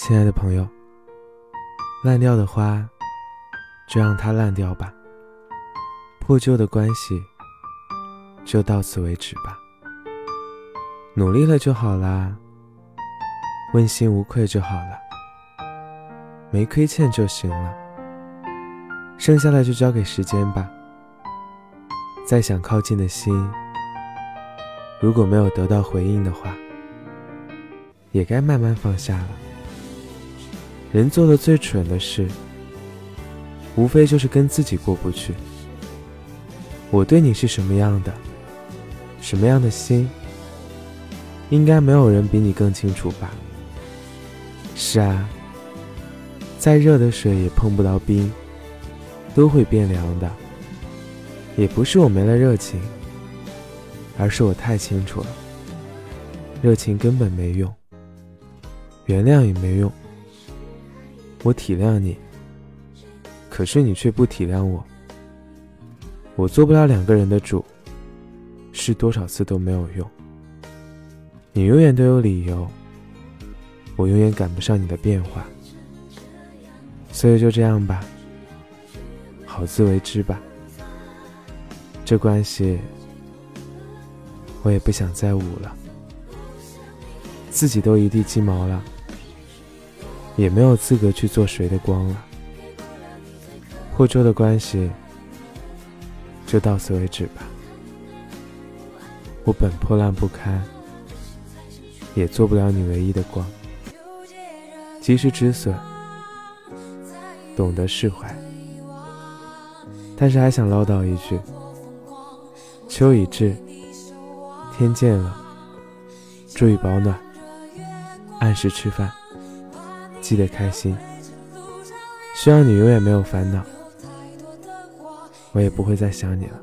亲爱的朋友，烂掉的花，就让它烂掉吧；破旧的关系，就到此为止吧。努力了就好啦，问心无愧就好了，没亏欠就行了。剩下的就交给时间吧。再想靠近的心，如果没有得到回应的话，也该慢慢放下了。人做的最蠢的事，无非就是跟自己过不去。我对你是什么样的，什么样的心，应该没有人比你更清楚吧？是啊，再热的水也碰不到冰，都会变凉的。也不是我没了热情，而是我太清楚了，热情根本没用，原谅也没用。我体谅你，可是你却不体谅我。我做不了两个人的主，试多少次都没有用。你永远都有理由，我永远赶不上你的变化。所以就这样吧，好自为之吧。这关系，我也不想再捂了，自己都一地鸡毛了。也没有资格去做谁的光了。霍州的关系就到此为止吧。我本破烂不堪，也做不了你唯一的光。及时止损，懂得释怀。但是还想唠叨一句：秋已至，天渐冷，注意保暖，按时吃饭。记得开心，希望你永远没有烦恼，我也不会再想你了。